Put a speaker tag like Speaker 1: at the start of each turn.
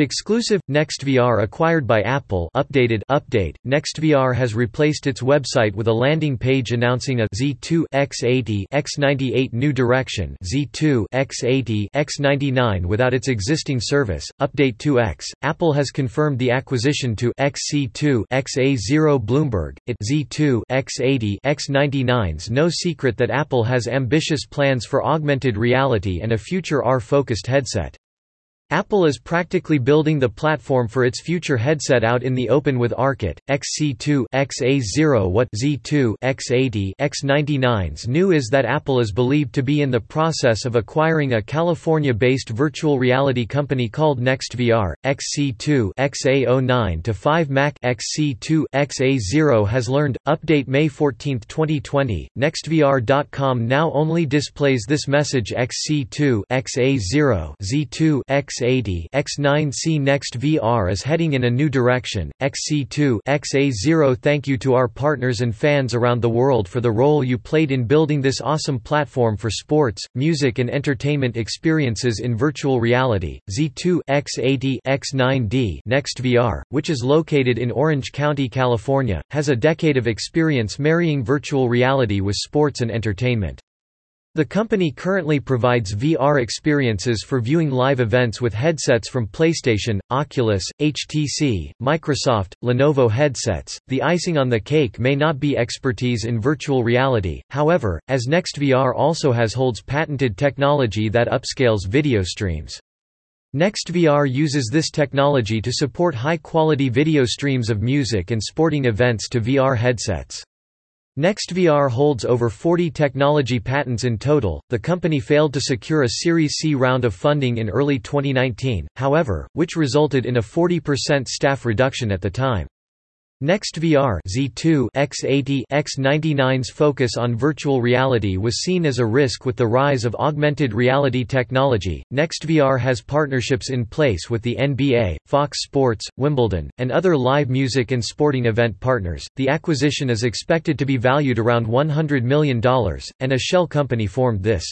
Speaker 1: Exclusive NextVR acquired by Apple updated update. NextVR has replaced its website with a landing page announcing a Z2 X80 X98 new direction Z2 X80 X99 without its existing service. Update 2X Apple has confirmed the acquisition to XC2 XA0 Bloomberg. It Z2 X80 X99's no secret that Apple has ambitious plans for augmented reality and a future AR-focused headset Apple is practically building the platform for its future headset out in the open with ARKit, XC2 XA0 what Z2 X80 X99's new is that Apple is believed to be in the process of acquiring a California-based virtual reality company called NextVR, XC2 XA09 to 5 Mac XC2 XA0 has learned. Update May 14, 2020, NextVR.com now only displays this message XC2 XA0 Z2 X X80 X9C Next VR is heading in a new direction. XC2 XA0 Thank you to our partners and fans around the world for the role you played in building this awesome platform for sports, music and entertainment experiences in virtual reality. Z2 X80 X9D Next VR, which is located in Orange County, California, has a decade of experience marrying virtual reality with sports and entertainment. The company currently provides VR experiences for viewing live events with headsets from PlayStation, Oculus, HTC, Microsoft, Lenovo headsets. The icing on the cake may not be expertise in virtual reality, however, as NextVR also has holds patented technology that upscales video streams. NextVR uses this technology to support high-quality video streams of music and sporting events to VR headsets. NextVR holds over 40 technology patents in total. The company failed to secure a Series C round of funding in early 2019, however, which resulted in a 40% staff reduction at the time. NextVR Z2 X80 X99's focus on virtual reality was seen as a risk with the rise of augmented reality technology. NextVR has partnerships in place with the NBA, Fox Sports, Wimbledon, and other live music and sporting event partners. The acquisition is expected to be valued around $100 million, and a shell company formed this